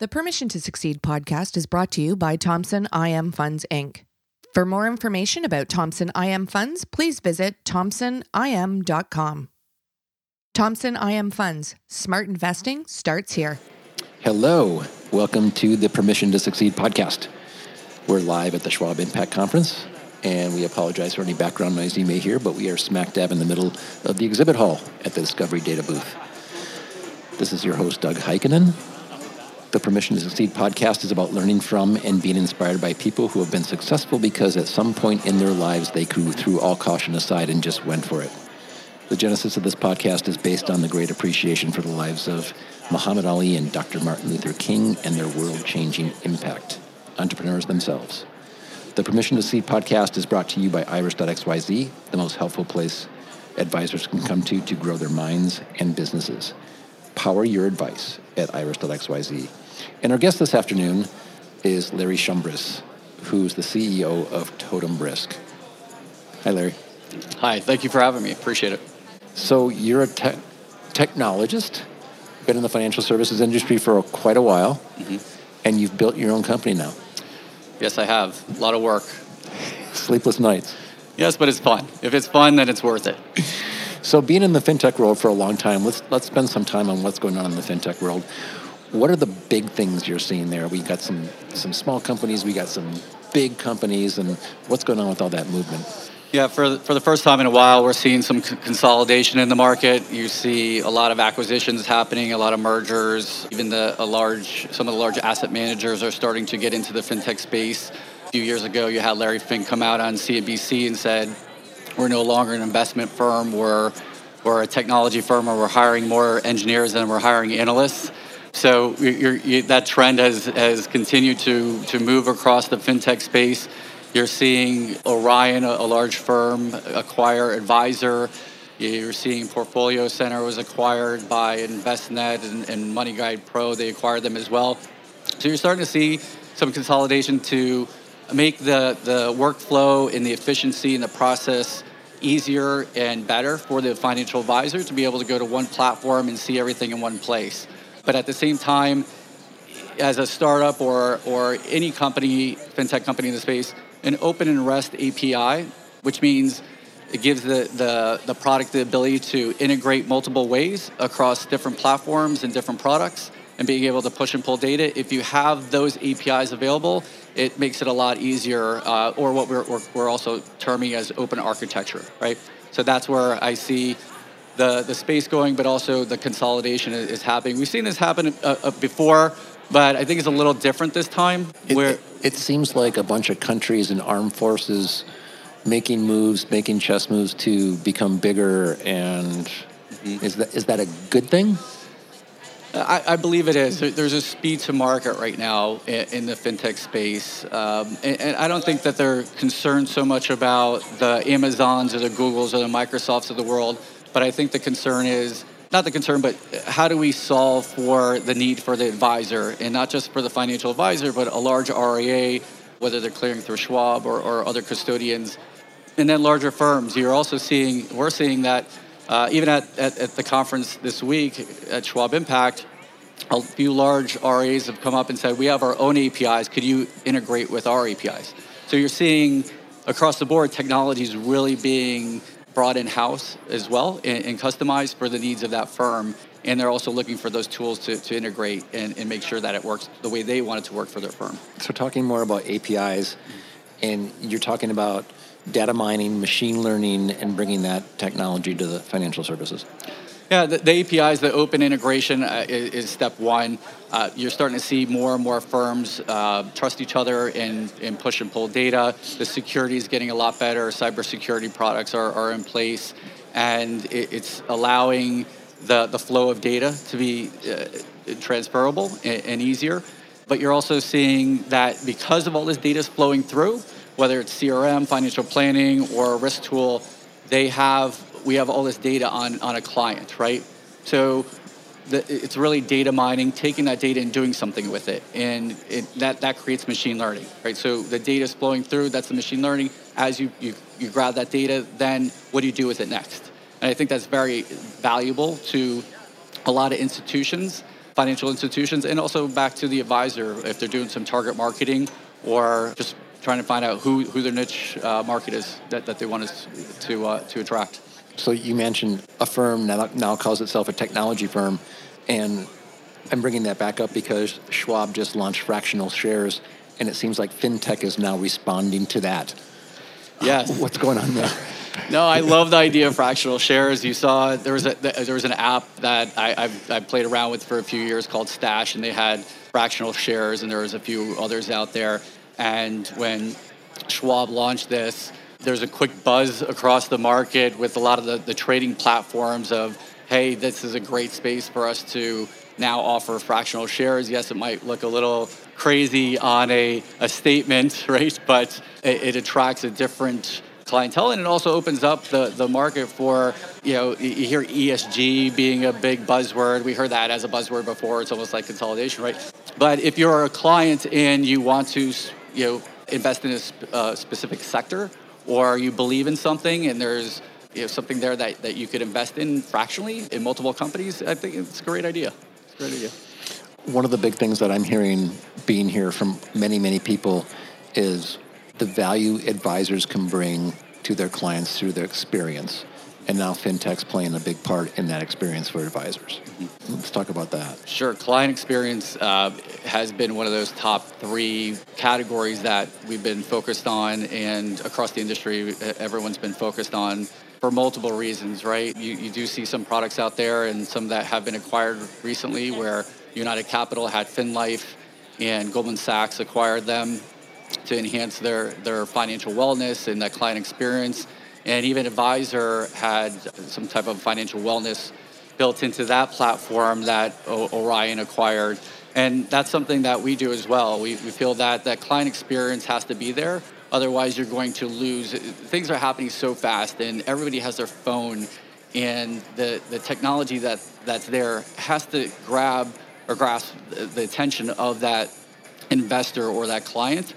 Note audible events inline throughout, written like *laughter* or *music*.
The Permission to Succeed podcast is brought to you by Thompson IM Funds, Inc. For more information about Thompson IM Funds, please visit thompsonim.com. Thompson IM Funds, smart investing starts here. Hello, welcome to the Permission to Succeed podcast. We're live at the Schwab Impact Conference, and we apologize for any background noise you may hear, but we are smack dab in the middle of the exhibit hall at the Discovery Data booth. This is your host, Doug Heikkinen. The Permission to Succeed podcast is about learning from and being inspired by people who have been successful because at some point in their lives they threw all caution aside and just went for it. The genesis of this podcast is based on the great appreciation for the lives of Muhammad Ali and Dr. Martin Luther King and their world changing impact, entrepreneurs themselves. The Permission to Succeed podcast is brought to you by Iris.xyz, the most helpful place advisors can come to to grow their minds and businesses. Power your advice at iris.xyz. And our guest this afternoon is Larry Shumbris, who's the CEO of Totem Risk. Hi, Larry. Hi, thank you for having me. Appreciate it. So you're a te- technologist, been in the financial services industry for quite a while, mm-hmm. and you've built your own company now. Yes, I have. A lot of work. Sleepless nights. Yes, but it's fun. If it's fun, then it's worth it. *laughs* So, being in the fintech world for a long time, let's let's spend some time on what's going on in the fintech world. What are the big things you're seeing there? We got some some small companies, we got some big companies, and what's going on with all that movement? Yeah, for for the first time in a while, we're seeing some consolidation in the market. You see a lot of acquisitions happening, a lot of mergers. Even the a large some of the large asset managers are starting to get into the fintech space. A few years ago, you had Larry Fink come out on CNBC and said we're no longer an investment firm. We're, we're a technology firm we're hiring more engineers than we're hiring analysts. So you, that trend has, has continued to, to move across the fintech space. You're seeing Orion, a, a large firm, acquire Advizr. You're seeing Portfolio Center was acquired by Envestnet and, and Money Guide Pro. They acquired them as well. So you're starting to see some consolidation to make the, the workflow and the efficiency and the process easier and better for the financial advisor to be able to go to one platform and see everything in one place. But at the same time, as a startup or, or any company, fintech company in the space, an open and REST API, which means it gives the, the, the product the ability to integrate multiple ways across different platforms and different products and being able to push and pull data. If you have those APIs available, it makes it a lot easier, uh, or what we're, we're, we're, also terming as open architecture, right? So that's where I see the, the space going, but also the consolidation is, is happening. We've seen this happen uh, uh, before, but I think it's a little different this time. It, where it, it seems like a bunch of countries and armed forces making moves, making chess moves to become bigger, and mm-hmm. is that is that a good thing? I, I, believe it is. There's a speed to market right now in, in the fintech space. Um, and, and, I don't think that they're concerned so much about the Amazons or the Googles or the Microsofts of the world. But I think the concern is not the concern, but how do we solve for the need for the advisor and not just for the financial advisor, but a large RIA, whether they're clearing through Schwab or, or other custodians, and then larger firms. You're also seeing, we're seeing that uh, even at, at, at, the conference this week at Schwab Impact, a few large RAs have come up and said, we have our own APIs. Could you integrate with our APIs? So you're seeing across the board technologies really being brought in-house as well and, and, customized for the needs of that firm. And they're also looking for those tools to, to integrate and, and make sure that it works the way they want it to work for their firm. So talking more about APIs, and you're talking about data mining, machine learning, and bringing that technology to the financial services? Yeah, the, the APIs, the open integration uh, is, is, step one. Uh, you're starting to see more and more firms uh, trust each other and, and push and pull data. The security is getting a lot better. Cybersecurity products are, are in place, and it, it's allowing the, the flow of data to be uh, transferable and, and easier. But you're also seeing that because of all this data is flowing through, whether it's CRM, financial planning, or a risk tool, they have we have all this data on on a client, right? So the, it's really data mining, taking that data and doing something with it, and it, that that creates machine learning, right? So the data is flowing through. That's the machine learning. As you, you you grab that data, then what do you do with it next? And I think that's very valuable to a lot of institutions financial institutions and also back to the advisor if they're doing some target marketing or just trying to find out who, who their niche uh, market is that, that they want us to, uh, to attract. So you mentioned a firm now, now calls itself a technology firm, and I'm bringing that back up because Schwab just launched fractional shares, and it seems like fintech is now responding to that. Yes. *laughs* What's going on there? *laughs* no, I love the idea of fractional shares. You saw there was a there was an app that I, I've, I've played around with for a few years called Stash, and they had fractional shares, and there was a few others out there. And when Schwab launched this, there's a quick buzz across the market with a lot of the, the trading platforms of, hey, this is a great space for us to now offer fractional shares. Yes, it might look a little crazy on a, a statement, *laughs* right? But it, it attracts a different clientele and it also opens up the, the market for you know you hear esg being a big buzzword we heard that as a buzzword before it's almost like consolidation right but if you're a client and you want to you know invest in a uh, specific sector or you believe in something and there's you know, something there that, that you could invest in fractionally in multiple companies i think it's a great idea it's a great idea one of the big things that i'm hearing being here from many many people is the value advisors can bring to their clients through their experience. And now fintech's playing a big part in that experience for advisors. Mm-hmm. Let's talk about that. Sure. Client experience uh, has been one of those top three categories that we've been focused on, and across the industry, everyone's been focused on for multiple reasons, right? You, you do see some products out there, and some that have been acquired recently, where United Capital had FinLife, and Goldman Sachs acquired them to enhance their, their financial wellness and that client experience. And even Advizr had some type of financial wellness built into that platform that o- Orion acquired. And that's something that we do as well. We, we feel that that client experience has to be there. Otherwise, you're going to lose. Things are happening so fast, and everybody has their phone, and the, the technology that, that's there has to grab or grasp the, the attention of that investor or that client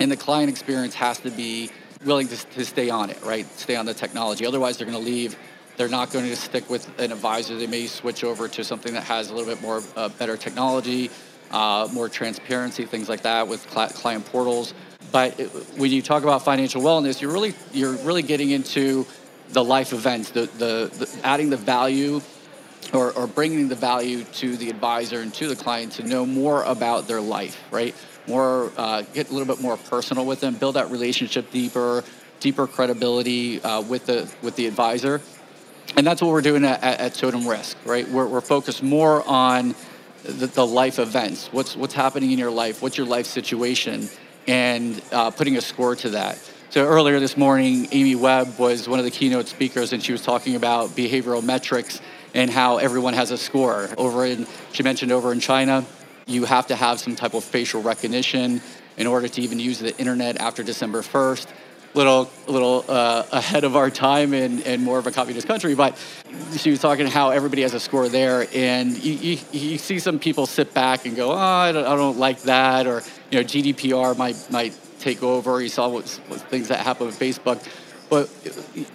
and the client experience has to be willing to, to stay on it, right? Stay on the technology. Otherwise, they're going to leave. They're not going to stick with an advisor. They may switch over to something that has a little bit more uh, better technology, uh, more transparency, things like that with cl- client portals. But it, when you talk about financial wellness, you're really you're really getting into the life events, the, the, the adding the value or, or bringing the value to the advisor and to the client to know more about their life, right? More, uh, get a little bit more personal with them, build that relationship deeper, deeper credibility uh, with the with the advisor, and that's what we're doing at, at Totem Risk, right? We're, we're focused more on the, the, life events. What's what's happening in your life? What's your life situation? And uh, putting a score to that. So earlier this morning, Amy Webb was one of the keynote speakers, and she was talking about behavioral metrics and how everyone has a score. Over in, she mentioned over in China, you have to have some type of facial recognition in order to even use the internet after December 1st. Little, little uh, ahead of our time and, and more of a communist country, but she was talking how everybody has a score there, and you, you, you see some people sit back and go, "Oh, I don't, I don't like that," or you know, GDPR might might take over. You saw what, what things that happen with Facebook, but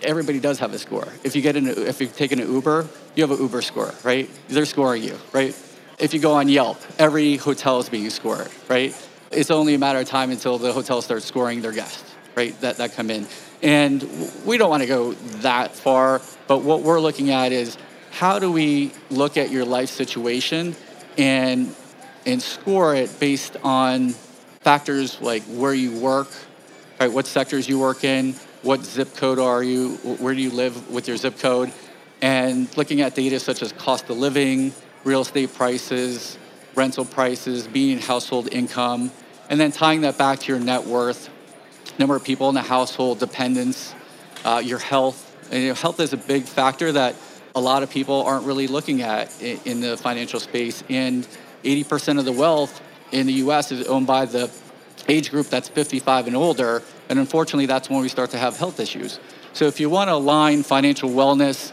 everybody does have a score. If you get an, if you've taken an Uber, you have an Uber score, right? They're scoring you, right? If you go on Yelp, every hotel is being scored, right? It's only a matter of time until the hotel starts scoring their guests, right? That, that come in. And we don't want to go that far, but what we're looking at is how do we look at your life situation and, and score it based on factors like where you work, right? What sectors you work in, what zip code are you, where do you live with your zip code, and looking at data such as cost of living, real estate prices, rental prices, median household income, and then tying that back to your net worth, number of people in the household, dependents, uh, your health. And, you know, health is a big factor that a lot of people aren't really looking at in, in the financial space. And 80% of the wealth in the US is owned by the age group that's 55 and older. And unfortunately, that's when we start to have health issues. So if you want to align financial wellness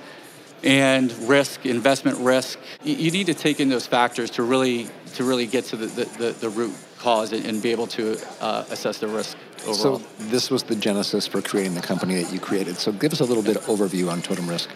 and risk, investment risk. You need to take in those factors to really to really get to the, the, the root cause and be able to uh, assess the risk overall. So this was the genesis for creating the company that you created. So give us a little bit of overview on Totem Risk.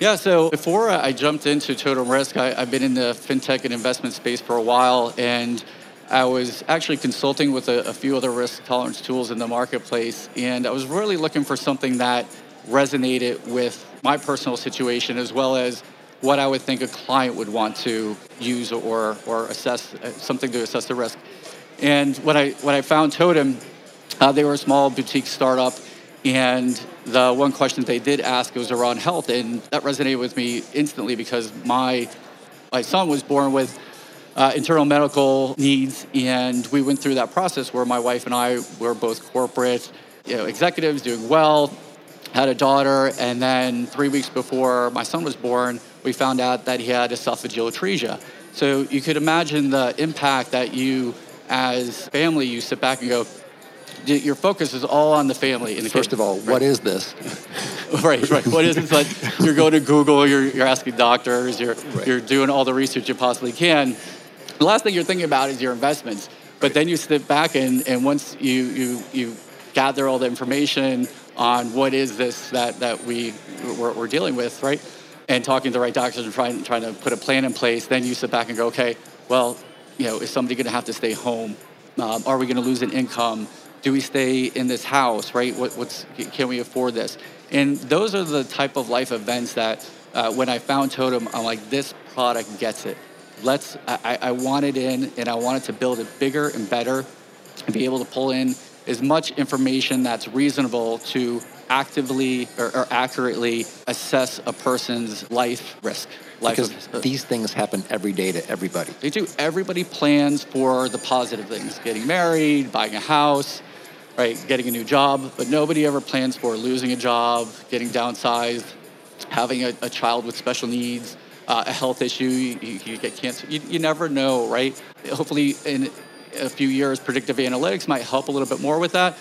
Yeah, so before I jumped into Totem Risk, I, have been in the fintech and investment space for a while, and I was actually consulting with a, a, few other risk tolerance tools in the marketplace, and I was really looking for something that resonated with my personal situation as well as what I would think a client would want to use or, or assess uh, something to assess the risk. And when I, when I found Totem, uh, they were a small boutique startup, and the one question they did ask was around health, and that resonated with me instantly because my, my son was born with uh, internal medical needs, and we went through that process where my wife and I were both corporate you know, executives doing well, had a daughter, and then three weeks before my son was born, we found out that he had esophageal atresia. So you could imagine the impact that you, as family, you sit back and go, your focus is all on the family. The First kid. of all, right? what is this? *laughs* right, right. What is this? Like you're going to Google, you're, you're asking doctors, you're, right. you're doing all the research you possibly can. The last thing you're thinking about is your investments. But right. then you sit back and, and once you, you, you gather all the information on what is this that, that we, we're, we're dealing with, right? And talking to the right doctors and trying, trying to put a plan in place, then you sit back and go, okay, well, you know, is somebody going to have to stay home? Um, are we going to lose an income? Do we stay in this house, right? What, what's, can we afford this? And those are the type of life events that uh, when I found Totem, I'm like, this product gets it let's I, I want it in and I wanted to build it bigger and better and be able to pull in as much information that's reasonable to actively or, or accurately assess a person's life risk. Life because of, uh, these things happen every day to everybody. They do. Everybody plans for the positive things: getting married, buying a house, right, getting a new job. But nobody ever plans for losing a job, getting downsized, having a, a child with special needs, uh, a health issue, you, you get cancer. You, you, never know, right? Hopefully, in a few years, predictive analytics might help a little bit more with that.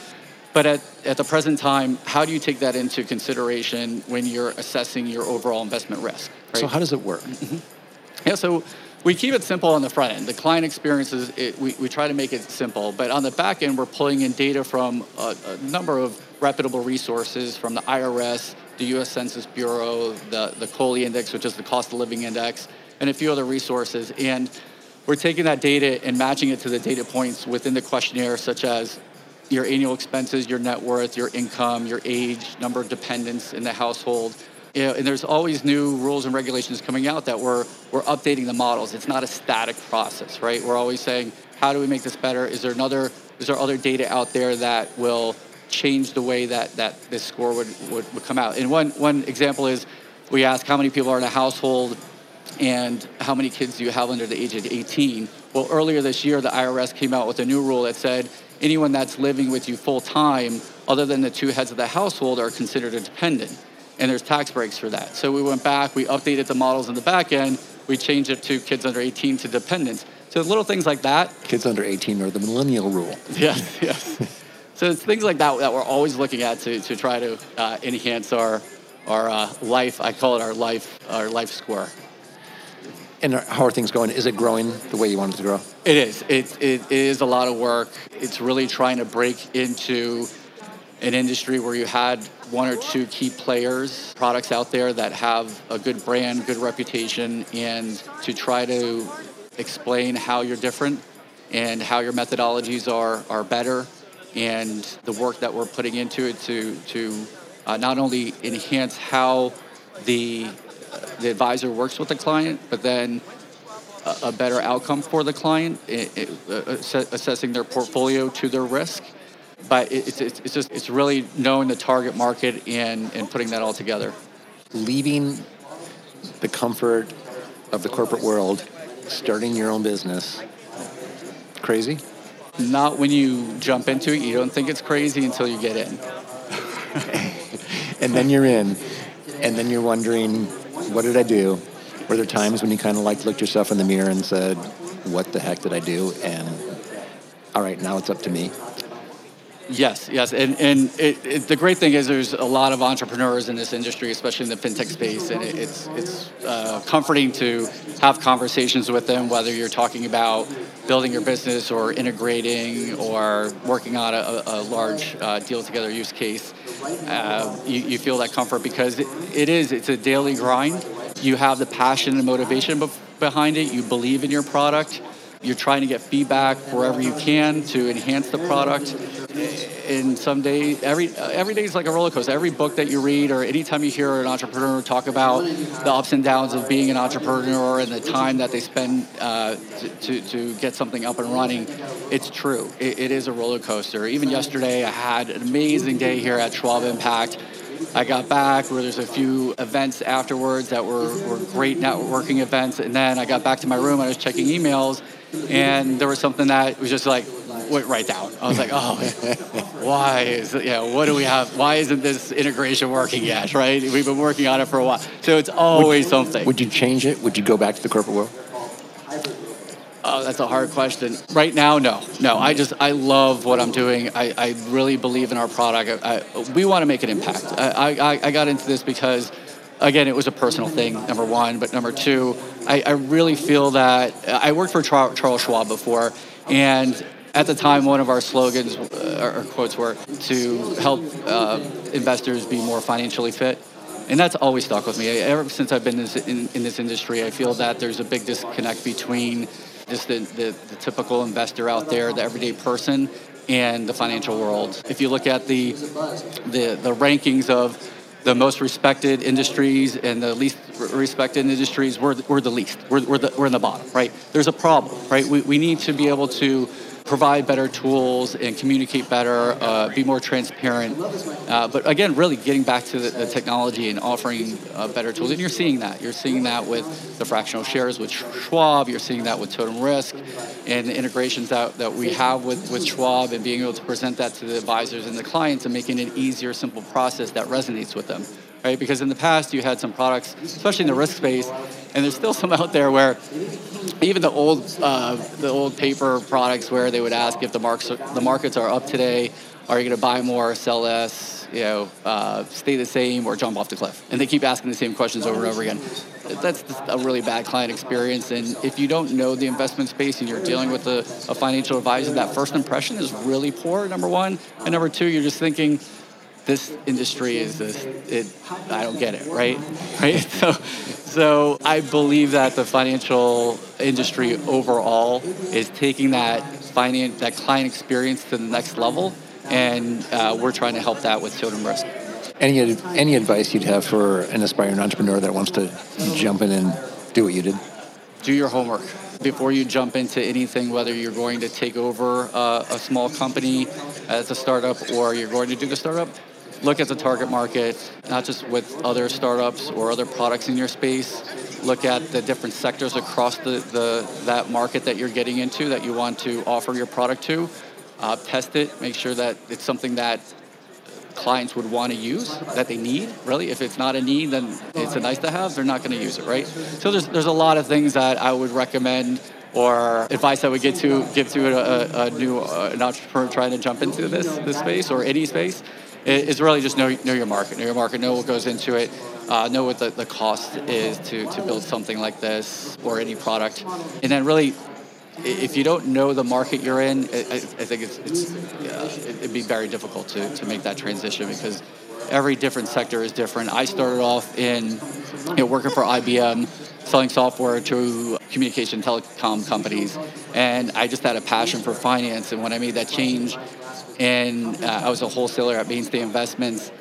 But at, at the present time, how do you take that into consideration when you're assessing your overall investment risk? Right? So, how does it work? Mm-hmm. Yeah, so we keep it simple on the front end. The client experiences, it, we, we try to make it simple. But on the back end, we're pulling in data from a, a number of reputable resources from the IRS, the U.S. Census Bureau, the, the COLI index, which is the cost of living index, and a few other resources. And we're taking that data and matching it to the data points within the questionnaire, such as your annual expenses, your net worth, your income, your age, number of dependents in the household. You know, and there's always new rules and regulations coming out that we're, we're updating the models. It's not a static process, right? We're always saying, how do we make this better? Is there another, is there other data out there that will change the way that, that this score would, would, would come out. And one, one example is we ask how many people are in a household and how many kids do you have under the age of 18. Well, earlier this year, the IRS came out with a new rule that said anyone that's living with you full time, other than the two heads of the household, are considered a dependent. And there's tax breaks for that. So we went back, we updated the models in the back end, we changed it to kids under 18 to dependents. So little things like that. Kids under 18 are the millennial rule. *laughs* Yes, yes. So it's things like that that we're always looking at to, to try to uh, enhance our our uh, life. I call it our life our life score. And how are things going? Is it growing the way you want it to grow? It is. It, it is a lot of work. It's really trying to break into an industry where you had one or two key players, products out there that have a good brand, good reputation, and to try to explain how you're different and how your methodologies are, are better and the work that we're putting into it to to uh, not only enhance how the the advisor works with the client, but then a, a better outcome for the client, it, it, uh, assessing their portfolio to their risk. But it's, it's, it's just it's really knowing the target market and, and putting that all together. Leaving the comfort of the corporate world, starting your own business, crazy? Not when you jump into it. You don't think it's crazy until you get in. *laughs* and then you're in, and then you're wondering, what did I do? Were there times when you kind of like looked yourself in the mirror and said, what the heck did I do? And all right, now it's up to me. Yes, yes, and and it, it, the great thing is there's a lot of entrepreneurs in this industry, especially in the fintech space, and it, it's it's uh, comforting to have conversations with them, whether you're talking about building your business or integrating or working on a, a large uh, deal together use case. Uh, you, you feel that comfort because it, it is, it's a daily grind. You have the passion and motivation behind it. You believe in your product. You're trying to get feedback wherever you can to enhance the product. And some day, every every day is like a roller coaster. Every book that you read, or anytime you hear an entrepreneur talk about the ups and downs of being an entrepreneur and the time that they spend uh, to, to, to, get something up and running, it's true. It, it is a roller coaster. Even yesterday, I had an amazing day here at Schwab Impact. I got back where there's a few events afterwards that were, were great networking events. And then I got back to my room, I was checking emails, and there was something that was just like went right down. I was like, oh, *laughs* why is yeah? What do we have? Why isn't this integration working yet? Right? We've been working on it for a while, so it's always would, something. Would you change it? Would you go back to the corporate world? Oh, that's a hard question. Right now, no, no. I just I love what I'm doing. I, I really believe in our product. I, we want to make an impact. I, I, I got into this because again, it was a personal thing, number one. But number two, I, I really feel that I worked for Charles Schwab before, and at the time, one of our slogans uh, or quotes were to help uh, investors be more financially fit. And that's always stuck with me. Ever since I've been in this, in, in this industry, I feel that there's a big disconnect between just the, the, the typical investor out there, the everyday person, and the financial world. If you look at the, the, the rankings of the most respected industries and the least respected industries, we're, we're the least. We're, we're, the, we're in the bottom, right? There's a problem, right? We, we need to be able to provide better tools and communicate better, uh, be more transparent. Uh, but again, really getting back to the, the technology and offering uh, better tools. And you're seeing that. You're seeing that with the fractional shares with Schwab. You're seeing that with Totem Risk and the integrations that, that we have with, with Schwab and being able to present that to the advisors and the clients and making it an easier, simple process that resonates with them. Right? Because in the past, you had some products, especially in the risk space, and there's still some out there where even the old uh, the old paper products where they would ask if the marks the markets are up today, are you going to buy more, sell less, you know, uh, stay the same, or jump off the cliff? And they keep asking the same questions over and over again. That's a really bad client experience. And if you don't know the investment space and you're dealing with a, a financial advisor, that first impression is really poor. Number one, and number two, you're just thinking this industry is this it i don't get it right *laughs* right so so i believe that the financial industry overall is taking that finance that client experience to the next level and uh, we're trying to help that with Totem Risk. Any any advice you'd have for an aspiring entrepreneur that wants to jump in and do what you did? Do your homework before you jump into anything. Whether you're going to take over uh, a small company as a startup or you're going to do the startup, look at the target market, not just with other startups or other products in your space. Look at the different sectors across the, the that market that you're getting into that you want to offer your product to. Uh, test it, make sure that it's something that clients would want to use that they need really if it's not a need then it's a nice to have they're not going to use it right so there's, there's a lot of things that i would recommend or advice I would get to give to a, a new uh, an entrepreneur trying to jump into this this space or any space is really just know, know your market, know your market, know what goes into it, uh, know what the, the cost is to, to build something like this or any product. And then really, if you don't know the market you're in, I, I think it's, it's it'd be very difficult to, to make that transition because every different sector is different. I started off in you know, working for IBM, selling software to communication telecom companies, and I just had a passion for finance. And when I made that change and uh, I was a wholesaler at Mainstay Investments.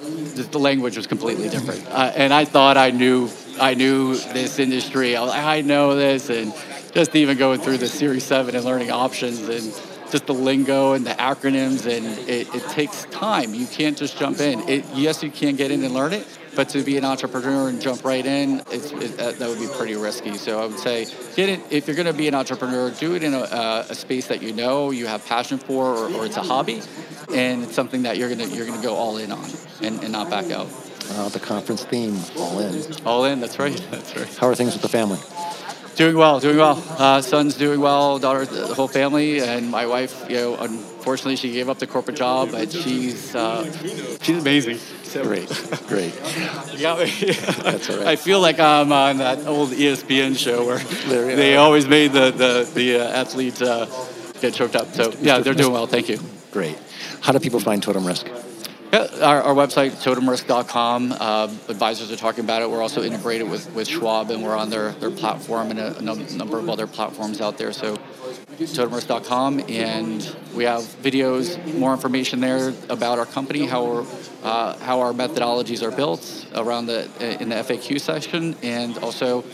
The language was completely different, uh, and I thought I knew I knew this industry. I, like, I know this, and just even going through the Series Seven and learning options and just the lingo and the acronyms, and it, it takes time. You can't just jump in. It, yes, you can get in and learn it, but to be an entrepreneur and jump right in, it, that would be pretty risky. So I would say, get it. If you're going to be an entrepreneur, do it in a, uh, a, space that you know you have passion for, or, or, it's a hobby, and it's something that you're going to you're going to go all in on and, and not back out. Uh, the conference theme, all in. All in. That's right. *laughs* That's right. How are things with the family? Doing well, doing well. Uh, son's doing well, daughter, the whole family, and my wife. You know, unfortunately, she gave up the corporate job, but she's uh, she's amazing. So. Great, great. You got me. That's all right. I feel like I'm on that old ESPN show where they always made the the the uh, athletes uh, get choked up. So yeah, they're doing well. Thank you. Great. How do people find Totem Risk? Yeah, our, our website, totemrisk.com. Uh, advisors are talking about it. We're also integrated with, with Schwab, and we're on their, their platform and a, a number of other platforms out there. So, totemrisk.com, and we have videos, more information there about our company, how we're, uh, how our methodologies are built around the in the FAQ section, and also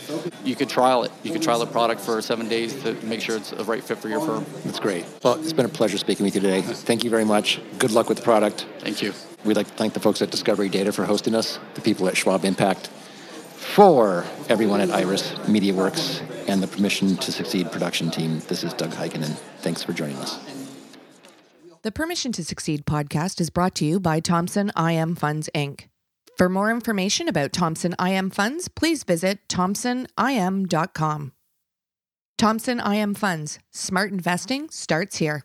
you could trial it. You could trial the product for seven days to make sure it's a right fit for your firm. That's great. Well, it's been a pleasure speaking with you today. Thank you very much. Good luck with the product. Thank you. We'd like to thank the folks at Discovery Data for hosting us, the people at Schwab Impact, for everyone at Iris MediaWorks, and the Permission to Succeed production team. This is Doug Heikkinen. Thanks for joining us. The Permission to Succeed podcast is brought to you by Thompson IM Funds, Inc. For more information about Thompson IM Funds, please visit thompsonim.com. Thompson IM Funds, smart investing starts here.